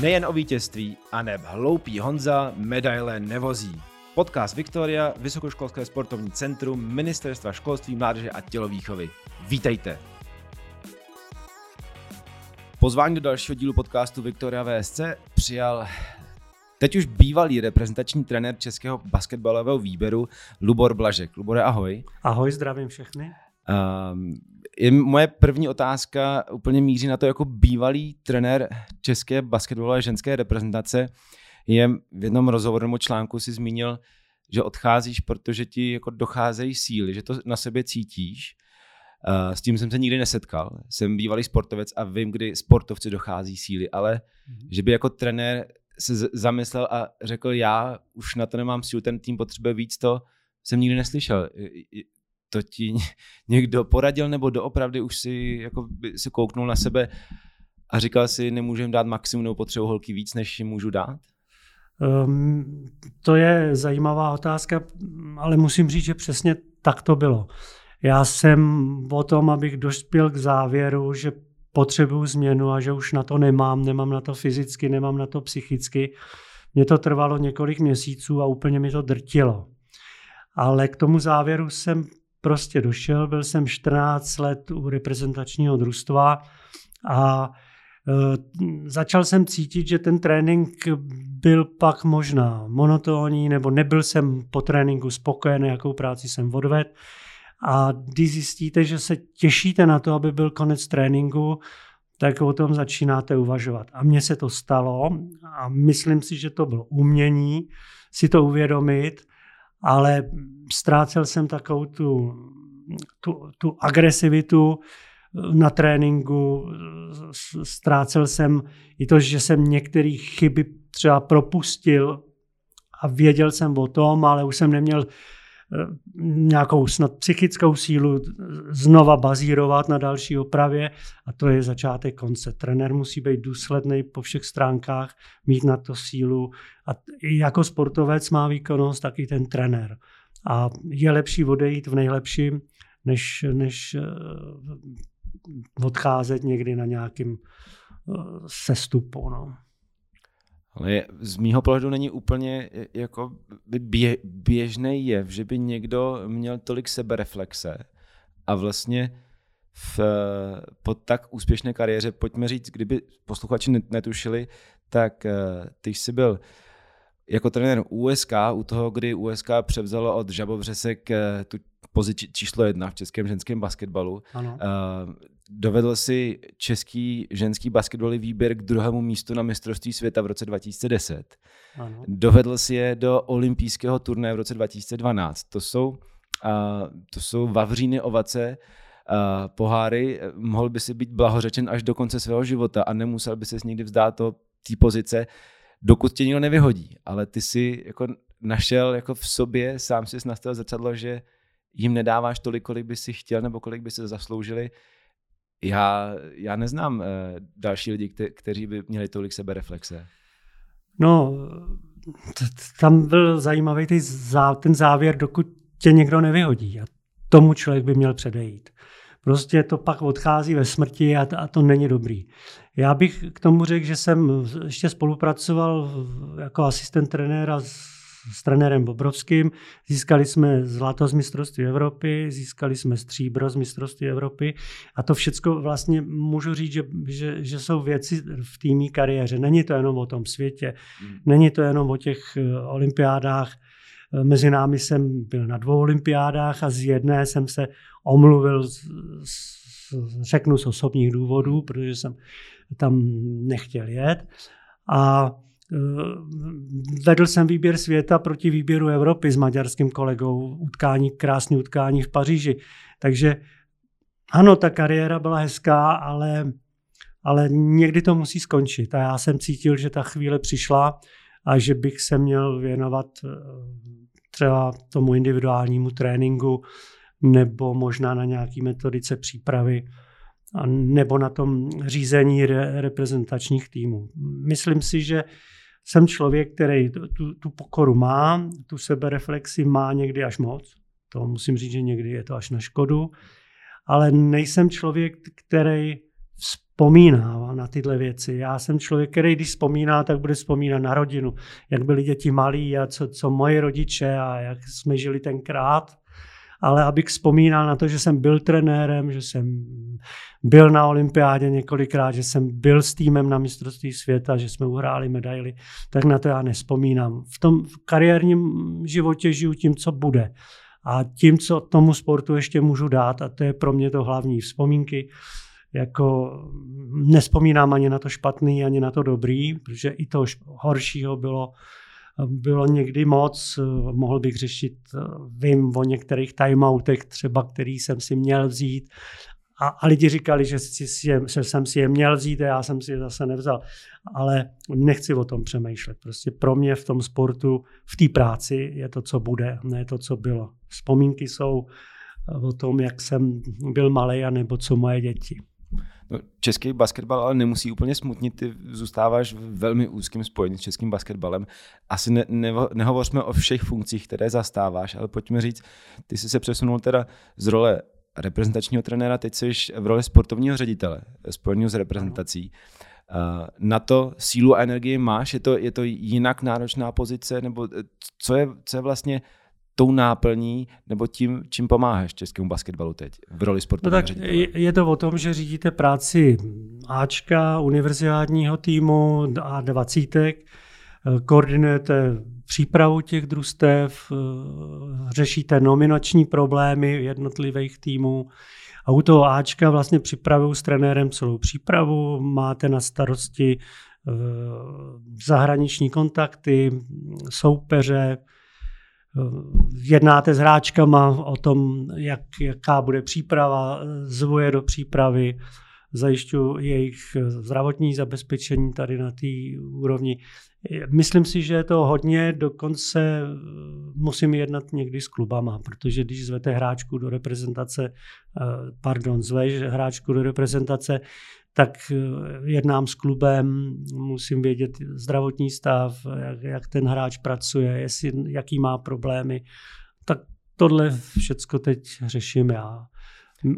Nejen o vítězství, a neb hloupý Honza medaile nevozí. Podcast Viktoria, Vysokoškolské sportovní centrum, Ministerstva školství, mládeže a tělovýchovy. Vítejte! Pozvání do dalšího dílu podcastu Viktoria VSC přijal teď už bývalý reprezentační trenér českého basketbalového výběru Lubor Blažek. Lubore, ahoj. Ahoj, zdravím všechny. Um, je moje první otázka úplně míří na to, jako bývalý trenér české basketbalové ženské reprezentace je v jednom rozhovoru nebo článku si zmínil, že odcházíš, protože ti jako docházejí síly, že to na sebe cítíš. S tím jsem se nikdy nesetkal. Jsem bývalý sportovec a vím, kdy sportovci dochází síly, ale mm-hmm. že by jako trenér se zamyslel a řekl, já už na to nemám sílu, ten tým potřebuje víc, to jsem nikdy neslyšel to ti někdo poradil, nebo doopravdy už si jako by si kouknul na sebe a říkal si, nemůžeme dát maximum nebo potřebu holky víc, než jim můžu dát? Um, to je zajímavá otázka, ale musím říct, že přesně tak to bylo. Já jsem o tom, abych dospěl k závěru, že potřebuju změnu a že už na to nemám, nemám na to fyzicky, nemám na to psychicky. Mně to trvalo několik měsíců a úplně mi to drtilo. Ale k tomu závěru jsem prostě došel. Byl jsem 14 let u reprezentačního družstva a e, začal jsem cítit, že ten trénink byl pak možná monotónní, nebo nebyl jsem po tréninku spokojený, jakou práci jsem odvedl. A když zjistíte, že se těšíte na to, aby byl konec tréninku, tak o tom začínáte uvažovat. A mně se to stalo a myslím si, že to bylo umění si to uvědomit ale ztrácel jsem takovou tu, tu, tu agresivitu na tréninku, ztrácel jsem i to, že jsem některé chyby třeba propustil a věděl jsem o tom, ale už jsem neměl Eh, nějakou snad psychickou sílu znova bazírovat na další opravě a to je začátek konce. Trenér musí být důsledný po všech stránkách, mít na to sílu a jako sportovec má výkonnost, tak i ten trenér. A je lepší odejít v nejlepším, než, než eh, odcházet někdy na nějakým eh, sestupu. No. Ale z mýho pohledu není úplně jako bě, běžný jev, že by někdo měl tolik sebereflexe a vlastně v, po tak úspěšné kariéře, pojďme říct, kdyby posluchači netušili, tak eh, ty jsi byl jako trenér USK, u toho, kdy USK převzalo od Žabovřesek eh, tu pozici číslo jedna v českém ženském basketbalu. Ano. Uh, dovedl si český ženský basketbalový výběr k druhému místu na mistrovství světa v roce 2010. Ano. Dovedl si je do olympijského turné v roce 2012. To jsou, uh, to jsou vavříny ovace, uh, poháry. Mohl by si být blahořečen až do konce svého života a nemusel by se nikdy vzdát té pozice, dokud tě nikdo nevyhodí. Ale ty si jako našel jako v sobě, sám si nastavil zrcadlo, že jim nedáváš tolik, kolik by si chtěl nebo kolik by si zasloužili. Já, já neznám uh, další lidi, kte, kteří by měli tolik sebereflexe. No, tam byl zajímavý ten závěr, dokud tě někdo nevyhodí. A tomu člověk by měl předejít. Prostě to pak odchází ve smrti a, a to není dobrý. Já bych k tomu řekl, že jsem ještě spolupracoval jako asistent trenéra s s trenérem Bobrovským. Získali jsme zlato z mistrovství Evropy, získali jsme stříbro z mistrovství Evropy a to všechno vlastně můžu říct, že, že, že jsou věci v týmí kariéře. Není to jenom o tom světě, hmm. není to jenom o těch eh, olympiádách. Eh, mezi námi jsem byl na dvou olympiádách a z jedné jsem se omluvil, řeknu z osobních důvodů, protože jsem tam nechtěl jet. A Eh, vedl jsem výběr světa proti výběru Evropy s maďarským kolegou, utkání, krásné utkání v Paříži. Takže ano, ta kariéra byla hezká, ale, ale někdy to musí skončit. A já jsem cítil, že ta chvíle přišla a že bych se měl věnovat eh, třeba tomu individuálnímu tréninku nebo možná na nějaký metodice přípravy nebo na tom řízení re, reprezentačních týmů. Myslím si, že jsem člověk, který tu, tu pokoru má, tu sebereflexi má někdy až moc. To musím říct, že někdy je to až na škodu. Ale nejsem člověk, který vzpomíná na tyhle věci. Já jsem člověk, který když vzpomíná, tak bude vzpomínat na rodinu, jak byli děti malí a co, co moje rodiče a jak jsme žili tenkrát. Ale abych vzpomínal na to, že jsem byl trenérem, že jsem byl na olympiádě několikrát, že jsem byl s týmem na mistrovství světa, že jsme uhráli medaily, tak na to já nespomínám. V tom v kariérním životě žiju tím, co bude. A tím, co tomu sportu ještě můžu dát, a to je pro mě to hlavní vzpomínky, jako nespomínám ani na to špatný, ani na to dobrý, protože i to horšího bylo, bylo někdy moc. Mohl bych řešit, vím o některých timeoutech třeba, který jsem si měl vzít a, a lidi říkali, že, si že jsem si je měl vzít a já jsem si je zase nevzal. Ale nechci o tom přemýšlet. Prostě pro mě v tom sportu, v té práci je to, co bude, ne to, co bylo. Vzpomínky jsou o tom, jak jsem byl malý, nebo co moje děti. No, český basketbal ale nemusí úplně smutnit, ty zůstáváš v velmi úzkým spojení s českým basketbalem. Asi ne, ne, nehovořme o všech funkcích, které zastáváš, ale pojďme říct, ty jsi se přesunul teda z role reprezentačního trenéra, teď jsi v roli sportovního ředitele spojeného s reprezentací. Na to sílu a energii máš? Je to, je to jinak náročná pozice? Nebo eh, co je, co je vlastně tou náplní nebo tím, čím pomáháš českému basketbalu teď v roli sportovního no tak ředitele? Je to o tom, že řídíte práci Ačka, univerzitního týmu a dvacítek, koordinujete přípravu těch družstev, eh, řešíte nominační problémy jednotlivých týmů. A u toho Ačka vlastně připravuju s trenérem celou přípravu, máte na starosti eh, zahraniční kontakty, soupeře, eh, jednáte s hráčkama o tom, jak, jaká bude příprava, zvoje do přípravy, zajišťuji jejich zdravotní zabezpečení tady na té úrovni. Myslím si, že je to hodně, dokonce musím jednat někdy s klubama, protože když zvete hráčku do reprezentace, eh, pardon, zveš hráčku do reprezentace, tak eh, jednám s klubem, musím vědět zdravotní stav, jak, jak ten hráč pracuje, jestli, jaký má problémy. Tak tohle všecko teď řeším já.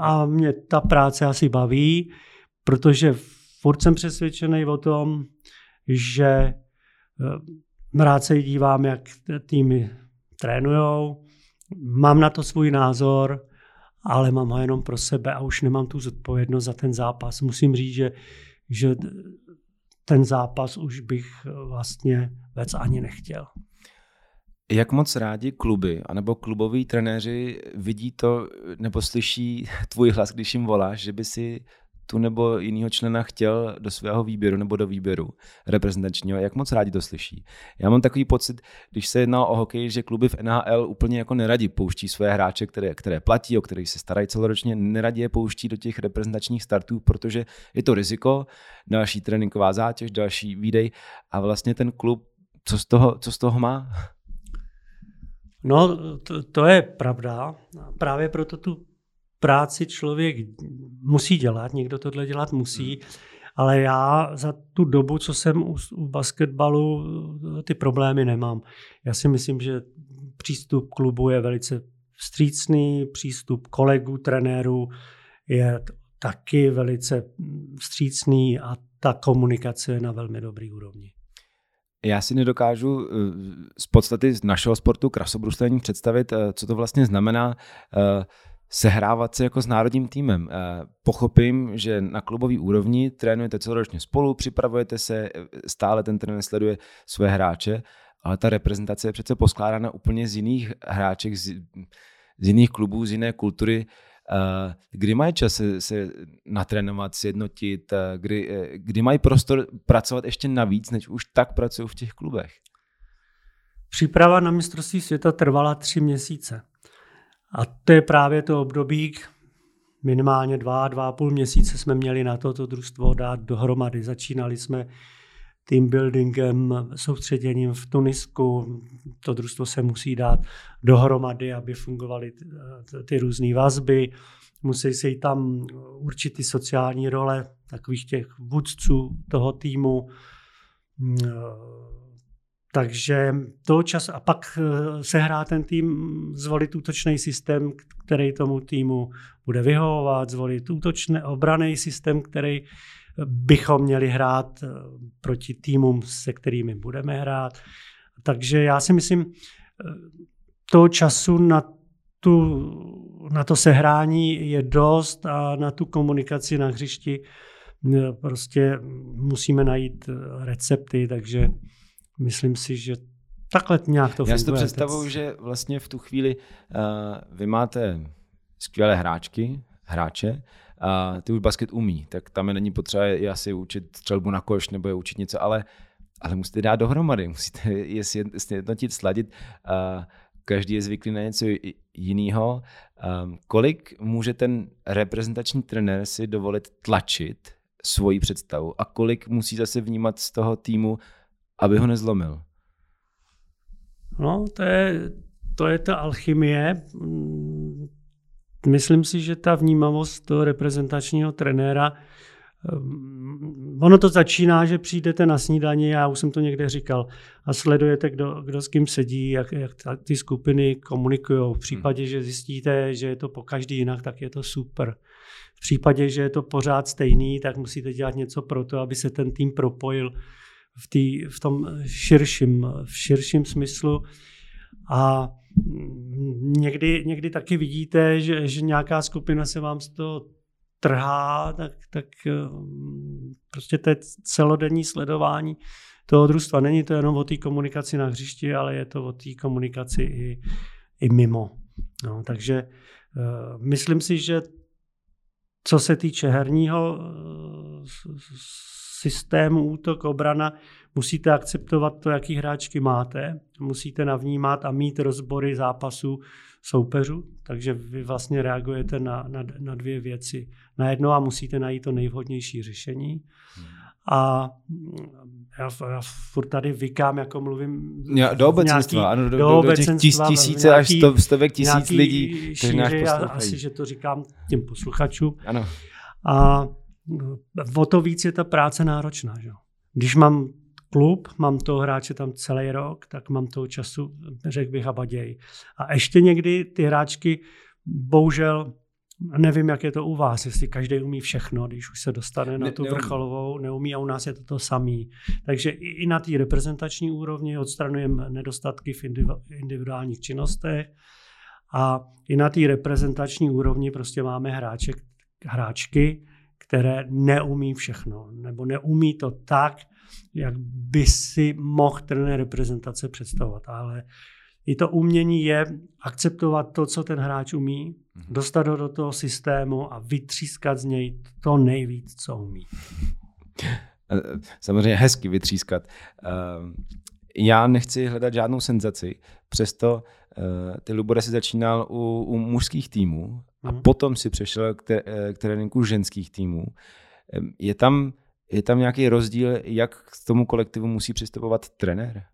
A mě ta práce asi baví, protože furt jsem přesvědčený o tom, že eh, rád se dívám, jak týmy trénujou, mám na to svůj názor, ale mám ho jenom pro sebe a už nemám tu zodpovědnost za ten zápas. Musím říct, že, že ten zápas už bych vlastně vůbec ani nechtěl. Jak moc rádi kluby anebo kluboví trenéři vidí to nebo slyší tvůj hlas, když jim voláš, že by si tu nebo jiného člena chtěl do svého výběru nebo do výběru reprezentačního, jak moc rádi to slyší. Já mám takový pocit, když se jedná o hokej, že kluby v NHL úplně jako neradi pouští své hráče, které, které platí, o kterých se starají celoročně, neradi je pouští do těch reprezentačních startů, protože je to riziko, další tréninková zátěž, další výdej a vlastně ten klub, co z toho, co z toho má? No, to, to je pravda. Právě proto tu práci člověk musí dělat, někdo tohle dělat musí, hmm. ale já za tu dobu, co jsem u, u basketbalu, ty problémy nemám. Já si myslím, že přístup klubu je velice vstřícný, přístup kolegů, trenérů je taky velice vstřícný a ta komunikace je na velmi dobrý úrovni. Já si nedokážu eh, z podstaty našeho sportu krasobruslení představit, eh, co to vlastně znamená eh, sehrávat se jako s národním týmem. Pochopím, že na klubový úrovni trénujete celoročně spolu, připravujete se, stále ten trenér sleduje své hráče, ale ta reprezentace je přece poskládána úplně z jiných hráček, z, z jiných klubů, z jiné kultury. Kdy mají čas se, se natrénovat, sjednotit, kdy, kdy mají prostor pracovat ještě navíc, než už tak pracují v těch klubech? Příprava na mistrovství světa trvala tři měsíce. A to je právě to období, minimálně dva, dva a půl měsíce jsme měli na toto družstvo dát dohromady. Začínali jsme team buildingem, soustředěním v Tunisku. To družstvo se musí dát dohromady, aby fungovaly ty různé vazby. Musí se jí tam určitý sociální role takových těch vůdců toho týmu takže to čas a pak eh, se hrá ten tým zvolit útočný systém, který tomu týmu bude vyhovovat, zvolit útočný obraný systém, který bychom měli hrát eh, proti týmům, se kterými budeme hrát. Takže já si myslím, toho času na, tu, na to sehrání je dost a na tu komunikaci na hřišti prostě musíme najít recepty, takže myslím si, že takhle nějak to funguje. Já si to představuju, že vlastně v tu chvíli uh, vy máte skvělé hráčky, hráče, a ty už basket umí, tak tam je není potřeba je asi učit střelbu na koš nebo je učit něco, ale, ale musíte dát dohromady, musíte je sjednotit, sladit. A každý je zvyklý na něco jiného. Kolik může ten reprezentační trenér si dovolit tlačit svoji představu a kolik musí zase vnímat z toho týmu, aby ho nezlomil? No, to je, to je ta alchymie. Myslím si, že ta vnímavost toho reprezentačního trenéra, um, ono to začíná, že přijdete na snídani, já už jsem to někde říkal, a sledujete, kdo, kdo s kým sedí, jak, jak ty skupiny komunikují. V případě, že zjistíte, že je to po každý jinak, tak je to super. V případě, že je to pořád stejný, tak musíte dělat něco pro to, aby se ten tým propojil v, tý, v tom širším, v širším smyslu. A někdy, někdy taky vidíte, že, že nějaká skupina se vám z toho trhá, tak, tak eh, prostě to je celodenní sledování toho družstva. Není to jenom o té komunikaci na hřišti, ale je to o té komunikaci i, i mimo. No, takže uh, myslím si, že co se týče herního systému útok, obrana, musíte akceptovat to, jaký hráčky máte, musíte navnímat a mít rozbory zápasů soupeřů, takže vy vlastně reagujete na, na, na dvě věci. Na jedno a musíte najít to nejvhodnější řešení. A já, já furt tady vykám, jako mluvím. Já, do obecenstva, nějaký, ano, do, do, do těch tis, tisíce nějaký, až sto, stovek tisíc lidí, kteří nás Asi, že to říkám těm posluchačům. Ano. A o to víc je ta práce náročná. Že? Když mám klub, mám toho hráče tam celý rok, tak mám toho času, řekl bych, abaděj. A ještě někdy ty hráčky, bohužel, nevím, jak je to u vás, jestli každý umí všechno, když už se dostane na tu ne, vrcholovou, neumí a u nás je to to samý. Takže i, i na té reprezentační úrovni odstranujeme nedostatky v individuálních činnostech a i na té reprezentační úrovni prostě máme hráče, hráčky, které neumí všechno, nebo neumí to tak, jak by si mohl trenér reprezentace představovat. Ale i to umění je akceptovat to, co ten hráč umí, mhm. dostat ho do toho systému a vytřískat z něj to nejvíc, co umí. Samozřejmě hezky vytřískat. Ehm, já nechci hledat žádnou senzaci, přesto eh, ty Lubore si začínal u, u mužských týmů a hmm. potom si přešel k, te, eh, k tréninku ženských týmů. Je tam, je tam nějaký rozdíl, jak k tomu kolektivu musí přistupovat trenér?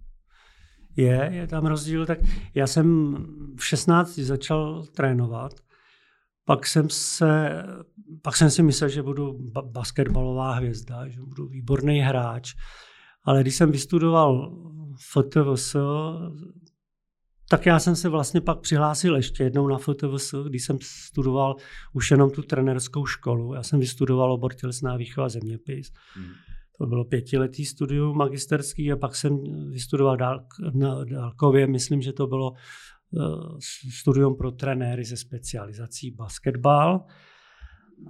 Je, je tam rozdíl. Tak já jsem v 16 začal trénovat, pak jsem, se, pak jsem si myslel, že budu basketbalová hvězda, že budu výborný hráč. Ale když jsem vystudoval FTVS, tak já jsem se vlastně pak přihlásil ještě jednou na FTVS, když jsem studoval už jenom tu trenerskou školu. Já jsem vystudoval obor tělesná výchova zeměpis. Hmm. To bylo pětiletý studium magisterský a pak jsem vystudoval dál, na dálkově, myslím, že to bylo uh, studium pro trenéry ze specializací basketbal.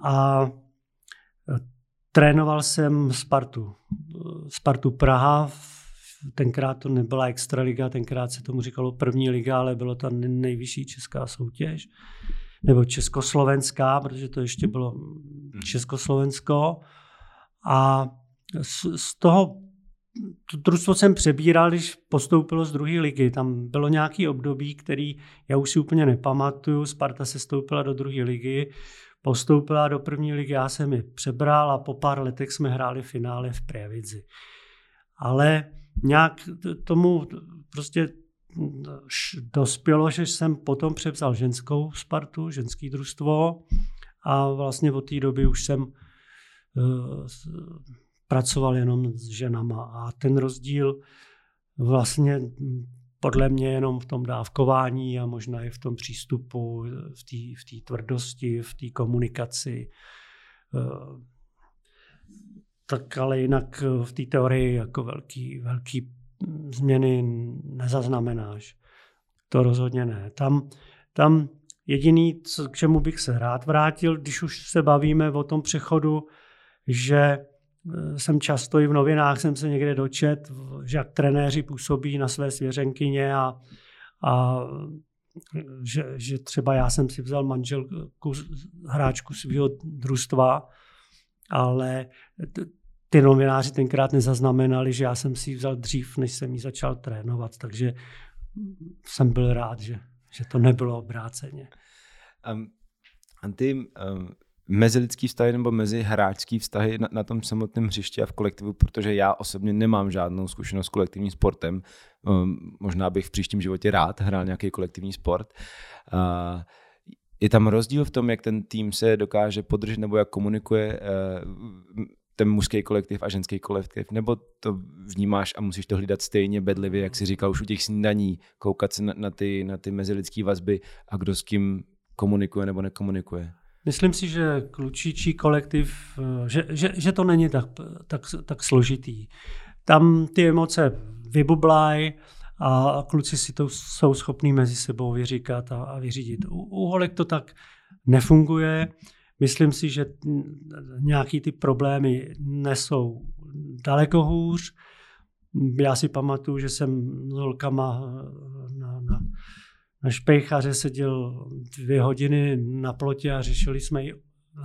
A uh, trénoval jsem Spartu. Spartu Praha v tenkrát to nebyla extraliga, tenkrát se tomu říkalo první liga, ale bylo to nejvyšší česká soutěž, nebo československá, protože to ještě bylo mhm. Československo. A z, z toho to družstvo jsem přebíral, když postoupilo z druhé ligy. Tam bylo nějaký období, který já už si úplně nepamatuju. Sparta se stoupila do druhé ligy, postoupila do první ligy, já jsem ji přebral a po pár letech jsme hráli finále v Previdzi. Ale nějak tomu prostě dospělo, že jsem potom převzal ženskou Spartu, ženský družstvo a vlastně od té doby už jsem uh, pracoval jenom s ženama a ten rozdíl vlastně podle mě jenom v tom dávkování a možná i v tom přístupu, v té v tvrdosti, v té komunikaci. Tak ale jinak v té teorii jako velký, velký změny nezaznamenáš. To rozhodně ne. Tam, tam jediný, co, k čemu bych se rád vrátil, když už se bavíme o tom přechodu, že e, jsem často i v novinách jsem se někde dočet, že jak trenéři působí na své svěřenkyně a, a že, že třeba já jsem si vzal manželku, hráčku svého družstva, ale ty novináři tenkrát nezaznamenali, že já jsem si ji vzal dřív, než jsem ji začal trénovat, takže jsem byl rád, že, že to nebylo obráceně. Um, a ty um, mezilidský vztahy nebo mezi hráčský vztahy na, na tom samotném hřišti a v kolektivu, protože já osobně nemám žádnou zkušenost s kolektivním sportem. Um, možná bych v příštím životě rád hrál nějaký kolektivní sport. Uh, je tam rozdíl v tom, jak ten tým se dokáže podržet nebo jak komunikuje uh, ten mužský kolektiv a ženský kolektiv, nebo to vnímáš a musíš to hlídat stejně bedlivě, jak si říkal už u těch snídaní, koukat se na, na ty, na ty mezilidské vazby a kdo s kým komunikuje nebo nekomunikuje? Myslím si, že klučičí kolektiv, eh, že, že, že to není tak, tak, tak složitý. Tam ty emoce vybublají a kluci si to jsou schopní mezi sebou vyříkat a, a vyřídit. U, u holek to tak nefunguje. Myslím si, že nějaký ty problémy nesou daleko hůř. Já si pamatuju, že jsem s holkama na, na, na špejchaře seděl dvě hodiny na plotě a řešili jsme i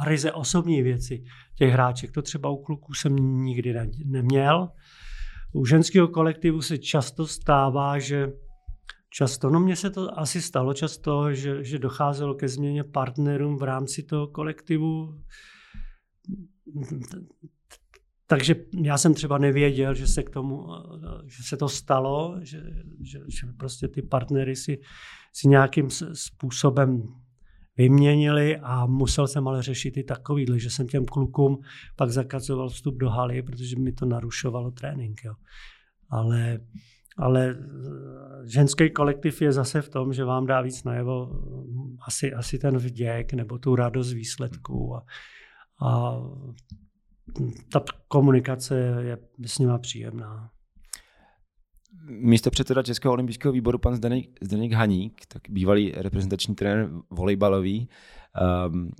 ryze osobní věci těch hráček. To třeba u kluků jsem nikdy ne, neměl. U ženského kolektivu se často stává, že často, no mně se to asi stalo často, že, že docházelo ke změně partnerům v rámci toho kolektivu. Takže já jsem třeba nevěděl, že se k tomu, že se to stalo, že, že, že prostě ty partnery si, si nějakým způsobem vyměnili a musel jsem ale řešit i takovýhle, že jsem těm klukům pak zakazoval vstup do haly, protože mi to narušovalo trénink. Jo. Ale ale eh, ženský kolektiv je zase v tom, že vám dá víc najevo eh, asi, asi ten vděk nebo tu radost výsledků a, a ta komunikace je s nima příjemná. Místo předseda Českého olympijského výboru pan Zdeněk, Zdeněk Haník, tak bývalý reprezentační trenér volejbalový, um,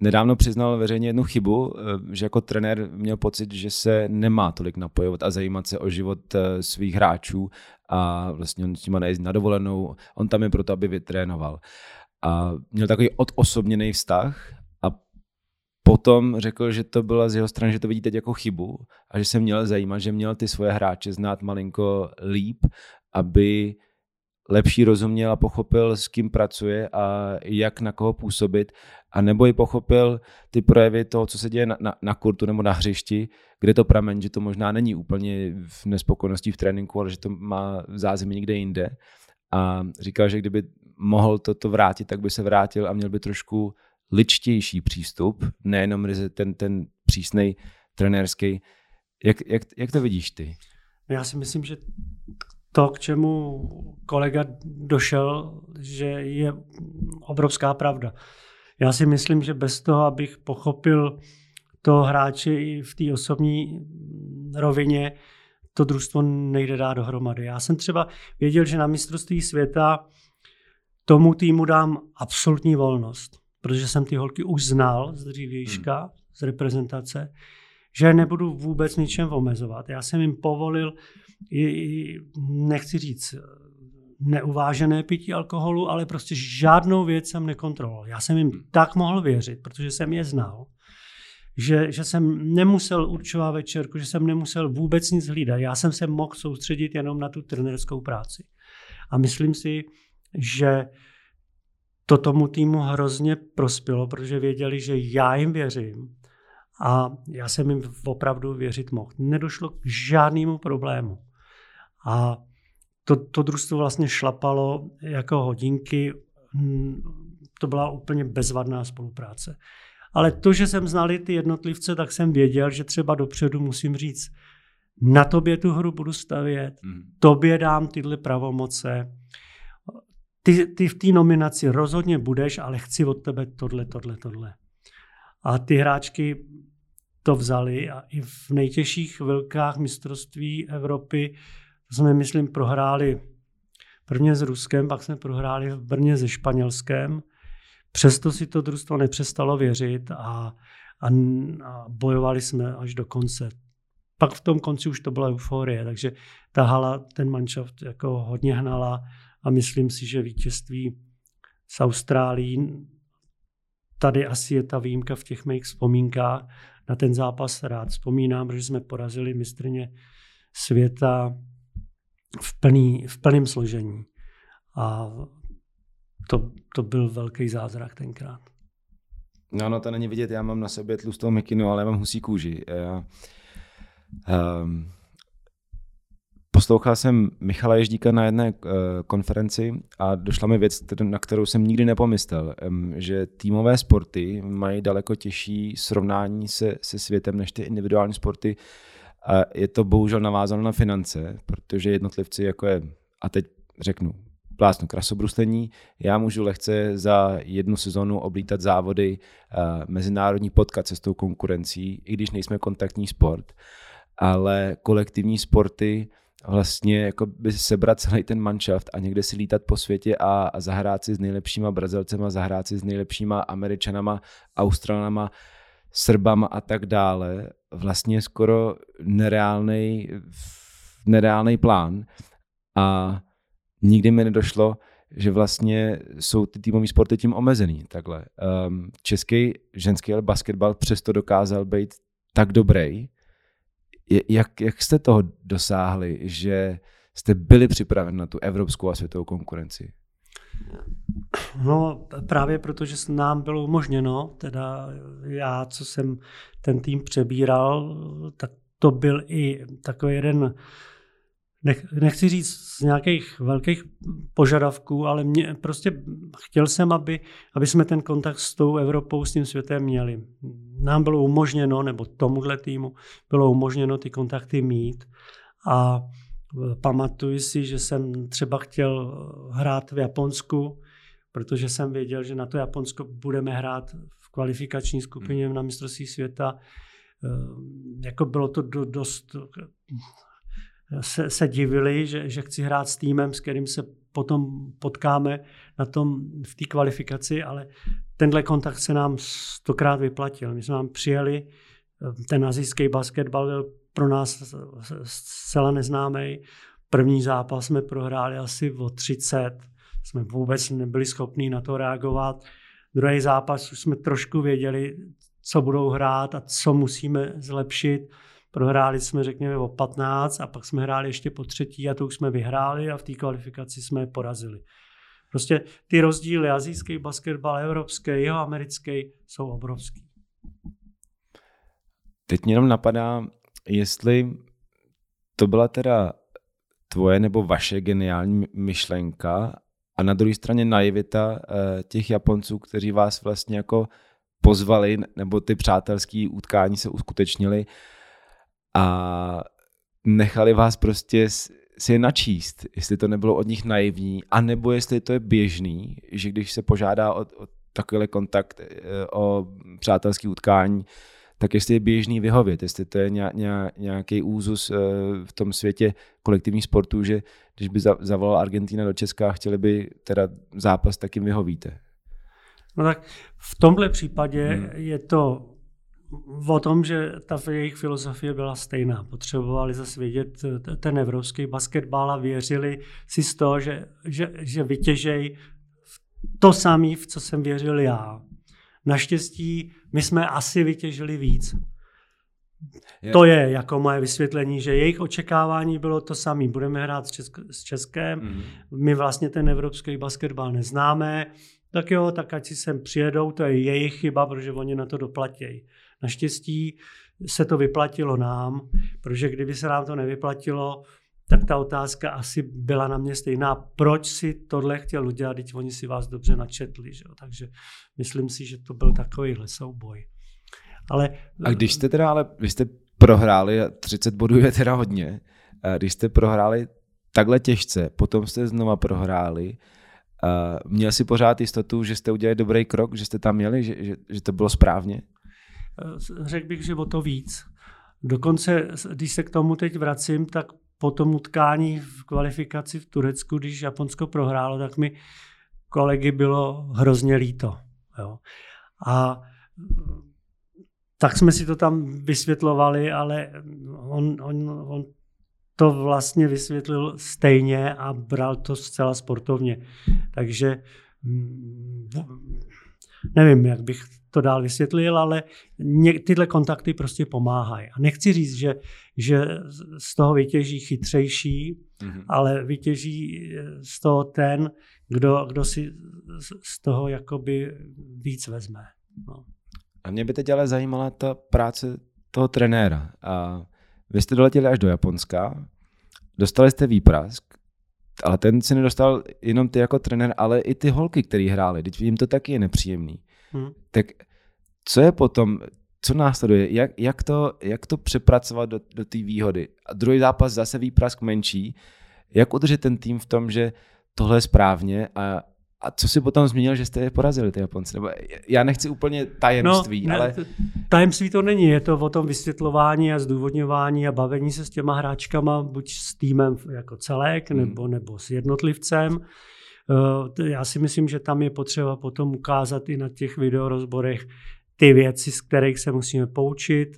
nedávno přiznal veřejně jednu chybu, eh, že jako trenér měl pocit, že se nemá tolik napojovat a zajímat se o život eh, svých hráčů a vlastně on s nima nejezdí na dovolenou, on tam je proto, aby vytrénoval. A měl takový odosobněný vztah potom řekl, že to byla z jeho strany, že to vidí teď jako chybu a že se měl zajímat, že měl ty svoje hráče znát malinko líp, aby lepší rozuměl a pochopil, s kým pracuje a jak na koho působit a nebo i pochopil ty projevy toho, co se děje na, na, na kurtu nebo na hřišti, kde to pramen, že to možná není úplně v nespokojenosti v tréninku, ale že to má zázemí někde jinde. A říkal, že kdyby mohl toto vrátit, tak by se vrátil a měl by trošku ličtější přístup, nejenom ten, ten přísnej trenérský. Jak, jak, jak to vidíš ty? Já si myslím, že to, k čemu kolega došel, že je obrovská pravda. Já si myslím, že bez toho, abych pochopil to hráče i v té osobní rovině, to družstvo nejde dát dohromady. Já jsem třeba věděl, že na mistrovství světa tomu týmu dám absolutní volnost, protože jsem ty holky už znal z dřívějška, hmm. z reprezentace, že nebudu vůbec ničem omezovat. Já jsem jim povolil, nechci říct neuvážené pití alkoholu, ale prostě žádnou věc jsem nekontroloval. Já jsem jim hmm. tak mohl věřit, protože jsem je znal, že, že jsem nemusel určovat večerku, že jsem nemusel vůbec nic hlídat. Já jsem se mohl soustředit jenom na tu trenerskou práci. A myslím si, že to tomu týmu hrozně prospělo, protože věděli, že já jim věřím a já jsem jim opravdu věřit mohl. Nedošlo k žádnému problému. A to, to družstvo vlastně šlapalo jako hodinky. To byla úplně bezvadná spolupráce. Ale to, že jsem znali ty jednotlivce, tak jsem věděl, že třeba dopředu musím říct, na tobě tu hru budu stavět, mm. tobě dám tyhle pravomoce, ty, ty v té nominaci rozhodně budeš, ale chci od tebe tohle, tohle, tohle. A ty hráčky to vzali a i v nejtěžších velkách mistrovství Evropy jsme, myslím, prohráli prvně s Ruskem, pak jsme prohráli v Brně se Španělskem. Přesto si to družstvo nepřestalo věřit a, a, a bojovali jsme až do konce. Pak v tom konci už to byla euforie, takže ta hala, ten manšaft jako hodně hnala a myslím si, že vítězství s Austrálií, tady asi je ta výjimka v těch mých vzpomínkách, na ten zápas rád vzpomínám, že jsme porazili mistrně světa v, plný, v plném složení. A to, to byl velký zázrak tenkrát. No, no, to není vidět, já mám na sobě tlustou mikinu, ale mám husí kůži. Já, um, poslouchal jsem Michala Ježdíka na jedné uh, konferenci a došla mi věc, na kterou jsem nikdy nepomyslel, že týmové sporty mají daleko těžší srovnání se, se světem než ty individuální sporty. A je to bohužel navázáno na finance, protože jednotlivci jako je, a teď řeknu, plásnu krasobruslení. Já můžu lehce za jednu sezonu oblítat závody, uh, mezinárodní potkat se s tou konkurencí, i když nejsme kontaktní sport, ale kolektivní sporty vlastně jako by sebrat celý ten manšaft a někde si lítat po světě a, a zahrát si s nejlepšíma Brazilcema, zahrát si s nejlepšíma Američanama, Australanama, Srbama a tak dále, vlastně skoro nereálný, plán a nikdy mi nedošlo, že vlastně jsou ty týmové sporty tím omezený. Takhle. Um, český ženský basketbal přesto dokázal být tak dobrý. Jak, jak jste toho dosáhli, že jste byli připraveni na tu evropskou a světovou konkurenci? No právě protože nám bylo umožněno, teda já, co jsem ten tým přebíral, tak to byl i takový jeden nech, nechci říct z nějakých velkých požadavků, ale mě, prostě chtěl jsem, aby, aby jsme ten kontakt s tou Evropou, s tím světem měli. Nám bylo umožněno, nebo tomuhle týmu bylo umožněno ty kontakty mít a e, pamatuju si, že jsem třeba chtěl hrát v Japonsku, protože jsem věděl, že na to Japonsko budeme hrát v kvalifikační skupině na mistrovství světa. E, jako bylo to do, dost se, se divili, že, že chci hrát s týmem, s kterým se potom potkáme na tom, v té kvalifikaci, ale tenhle kontakt se nám stokrát vyplatil. My jsme nám přijeli, ten azijský basketbal byl pro nás zcela neznámý. První zápas jsme prohráli asi o 30, jsme vůbec nebyli schopni na to reagovat. Druhý zápas už jsme trošku věděli, co budou hrát a co musíme zlepšit. Prohráli jsme, řekněme, o 15 a pak jsme hráli ještě po třetí a to už jsme vyhráli a v té kvalifikaci jsme je porazili. Prostě ty rozdíly azijský basketbal, evropský, jeho americký jsou obrovský. Teď mě jenom napadá, jestli to byla teda tvoje nebo vaše geniální myšlenka a na druhé straně naivita eh, těch Japonců, kteří vás vlastně jako pozvali, nebo ty přátelské utkání se uskutečnili a nechali vás prostě si je načíst, jestli to nebylo od nich naivní, anebo jestli to je běžný, že když se požádá o, o takovýhle kontakt, e, o přátelský utkání, tak jestli je běžný vyhovět, jestli to je nějaký úzus e, v tom světě kolektivních sportů, že když by zavolala Argentina do Česka a chtěli by teda zápas, tak jim vyhovíte. No tak v tomhle případě hmm. je to o tom, že ta jejich filozofie byla stejná. Potřebovali zase vědět ten evropský basketbal a věřili si z toho, že, že, že vytěžej to samé, v co jsem věřil já. Naštěstí my jsme asi vytěžili víc. Je. To je jako moje vysvětlení, že jejich očekávání bylo to samé. Budeme hrát s, Česk- s Českém, mm. my vlastně ten evropský basketbal neznáme, tak jo, tak ať si sem přijedou, to je jejich chyba, protože oni na to doplatí. Naštěstí se to vyplatilo nám, protože kdyby se nám to nevyplatilo, tak ta otázka asi byla na mě stejná. Proč si tohle chtěl udělat, když oni si vás dobře načetli. Že? Takže myslím si, že to byl takovýhle souboj. Ale, a když jste teda, ale vy jste prohráli, 30 bodů je teda hodně, když jste prohráli takhle těžce, potom jste znova prohráli, měl si pořád jistotu, že jste udělali dobrý krok, že jste tam měli, že, že, že to bylo správně? Řekl bych, že o to víc. Dokonce, když se k tomu teď vracím, tak po tom utkání v kvalifikaci v Turecku, když Japonsko prohrálo, tak mi kolegy bylo hrozně líto. Jo. A tak jsme si to tam vysvětlovali, ale on, on, on to vlastně vysvětlil stejně a bral to zcela sportovně. Takže mm, nevím, jak bych to dál vysvětlil, ale tyhle kontakty prostě pomáhají. A nechci říct, že, že z toho vytěží chytřejší, mm-hmm. ale vytěží z toho ten, kdo, kdo si z toho jakoby víc vezme. No. A mě by teď ale zajímala ta práce toho trenéra. A vy jste doletěli až do Japonska, dostali jste výprask, ale ten si nedostal jenom ty jako trenér, ale i ty holky, které hrály. Teď jim to taky je nepříjemný. Hmm. Tak co je potom, co následuje, jak, jak, to, jak to přepracovat do, do té výhody? A druhý zápas zase výprask menší. Jak udržet ten tým v tom, že tohle je správně a, a co si potom zmínil, že jste je porazili, ty Japonci? Nebo já nechci úplně tajemství, no, ale... Tajemství to není, je to o tom vysvětlování a zdůvodňování a bavení se s těma hráčkama, buď s týmem jako celek, hmm. nebo, nebo s jednotlivcem. Eh, já si myslím, že tam je potřeba potom ukázat i na těch videorozborech ty věci, z kterých se musíme poučit,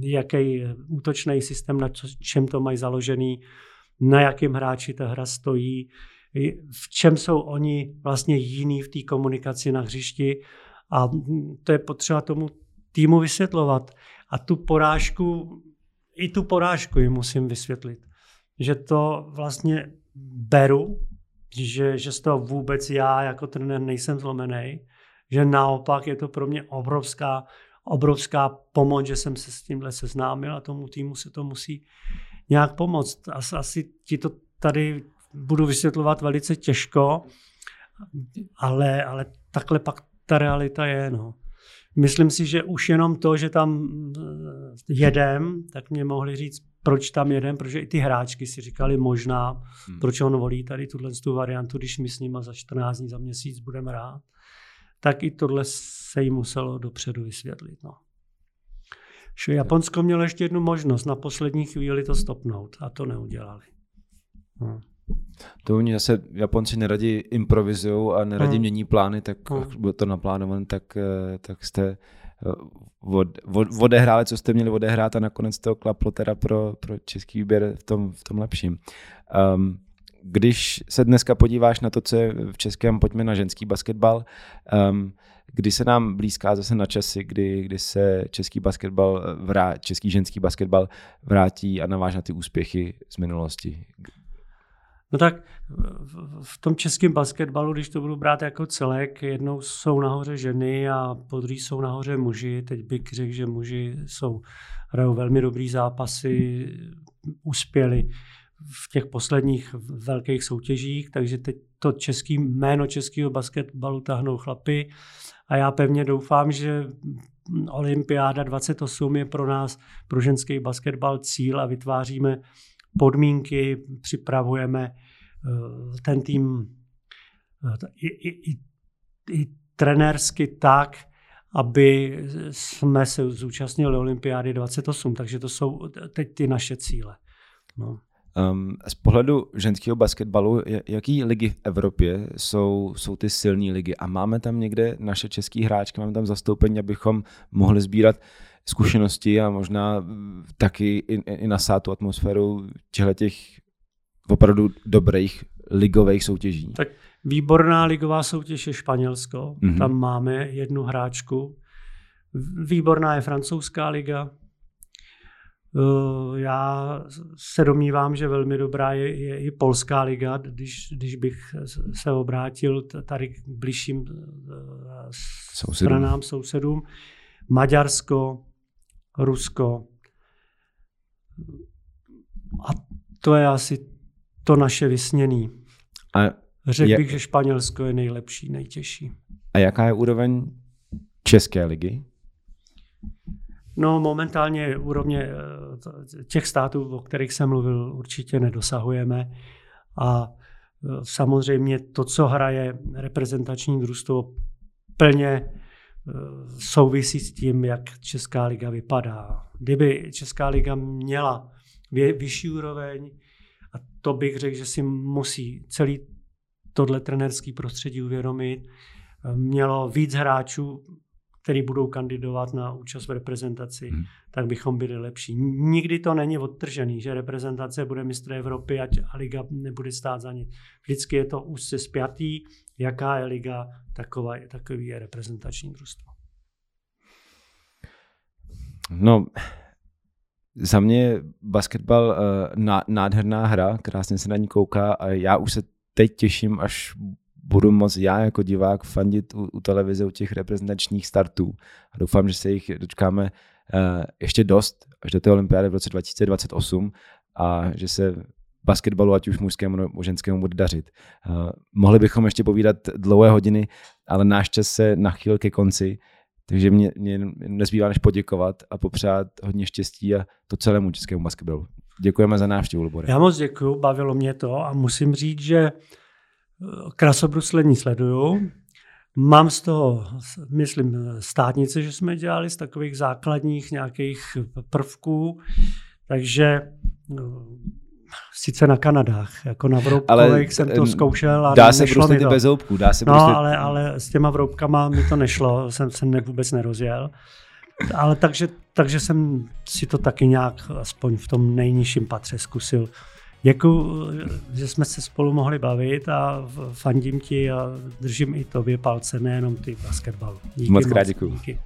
jaký útočný systém, na čem to mají založený, na jakém hráči ta hra stojí, v čem jsou oni vlastně jiní v té komunikaci na hřišti a to je potřeba tomu týmu vysvětlovat. A tu porážku, i tu porážku jim musím vysvětlit. Že to vlastně beru, že, že z toho vůbec já jako trenér nejsem zlomený, že naopak je to pro mě obrovská, obrovská pomoc, že jsem se s tímhle seznámil a tomu týmu se to musí nějak pomoct. Asi ti to tady budu vysvětlovat velice těžko, ale, ale takhle pak ta realita je. No. Myslím si, že už jenom to, že tam eh, jedem, tak mě mohli říct, proč tam jedem, protože i ty hráčky si říkali možná, hmm. proč on volí tady tuhle tu variantu, když my s nima za 14 dní, za měsíc budeme rád. Tak i tohle se jim muselo dopředu vysvětlit. No. Japonsko mělo ještě jednu možnost na poslední chvíli to stopnout a to neudělali. Hmm. To oni zase Japonci neradi improvizují a neradi hmm. mění plány, tak hmm. bylo to naplánované, tak, eh, tak jste eh, od, od, odehráli, co jste měli odehrát a nakonec to klaplo teda pro, pro český výběr v tom, v tom lepším. Um, když se dneska podíváš na to, co je v českém, pojďme na ženský basketbal, um, kdy se nám blízká zase na časy, kdy, kdy se český basketbal vrát, český ženský basketbal vrátí a naváž na ty úspěchy z minulosti. No tak v tom českém basketbalu, když to budu brát jako celek, jednou jsou nahoře ženy a po druhé jsou nahoře muži. Teď bych řekl, že muži jsou, hrajou velmi dobrý zápasy, uspěli v těch posledních velkých soutěžích, takže teď to český jméno českého basketbalu tahnou chlapy a já pevně doufám, že Olympiáda 28 je pro nás, pro ženský basketbal cíl a vytváříme podmínky, připravujeme ten tým eh, i, i, i, i trenérsky tak, aby jsme se zúčastnili Olympiády 28, takže to jsou teď ty naše cíle. No. Um, z pohledu ženského basketbalu, jaký ligy v Evropě jsou, jsou ty silné ligy? A máme tam někde naše český hráčky, máme tam zastoupení, abychom mohli sbírat zkušenosti a možná taky i, i nasát tu atmosféru těchto těch opravdu dobrých ligových soutěží. Tak výborná ligová soutěž je Španělsko, mm-hmm. tam máme jednu hráčku. Výborná je francouzská liga. Eh, já se domnívám, že velmi dobrá je, je i polská liga, když, když bych se obrátil tady k bližším eh, sousedům. stranám, sousedům. Maďarsko, Rusko. A to je asi to naše vysněný. A Řekl jak... bych, že Španělsko je nejlepší, nejtěžší. A jaká je úroveň České ligy? No momentálně úrovně eh, těch států, o kterých jsem mluvil, určitě nedosahujeme. A eh, samozřejmě to, co hraje reprezentační družstvo, plně souvisí s tím, jak Česká liga vypadá. Kdyby Česká liga měla vyšší úroveň, a to bych řekl, že si musí celý tohle trenerský prostředí uvědomit, mělo víc hráčů, který budou kandidovat na účast v reprezentaci, hmm. tak bychom byli lepší. Nikdy to není odtržený, že reprezentace bude mistr Evropy ať a liga nebude stát za nic. Vždycky je to úzce spjatý, jaká je liga, taková, takový je reprezentační družstvo. No, za mě basketbal uh, nádherná hra, krásně se na ní kouká a já už se teď těším, až budu moc já jako divák fandit u, u televize, u těch reprezentačních startů. A doufám, že se jich dočkáme uh, ještě dost až do té olympiády v roce 2028 a že se basketbalu, ať už mužskému nebo ženskému, bude dařit. Uh, mohli bychom ještě povídat dlouhé hodiny, ale náš čas se nachýl ke konci, takže mě, mě nezbývá než poděkovat a popřát hodně štěstí a to celému českému basketbalu. Děkujeme za návštěvu, Lubore. Já moc děkuji, bavilo mě to a musím říct, že krasobruslení sleduju. Mám z toho, myslím, státnice, že jsme dělali z takových základních nějakých prvků, takže no, sice na Kanadách, jako na vroubkových jsem to zkoušel a Dá se bruslit i bez houbku, dá se No, ale, ale s těma vroubkama mi to nešlo, jsem se ne, vůbec nerozjel. Ale takže, takže jsem si to taky nějak aspoň v tom nejnižším patře zkusil Děkuji, že jsme se spolu mohli bavit a fandím ti a držím i tobě palce, nejenom ty basketbalu. Díky moc krát děkuji. Díky.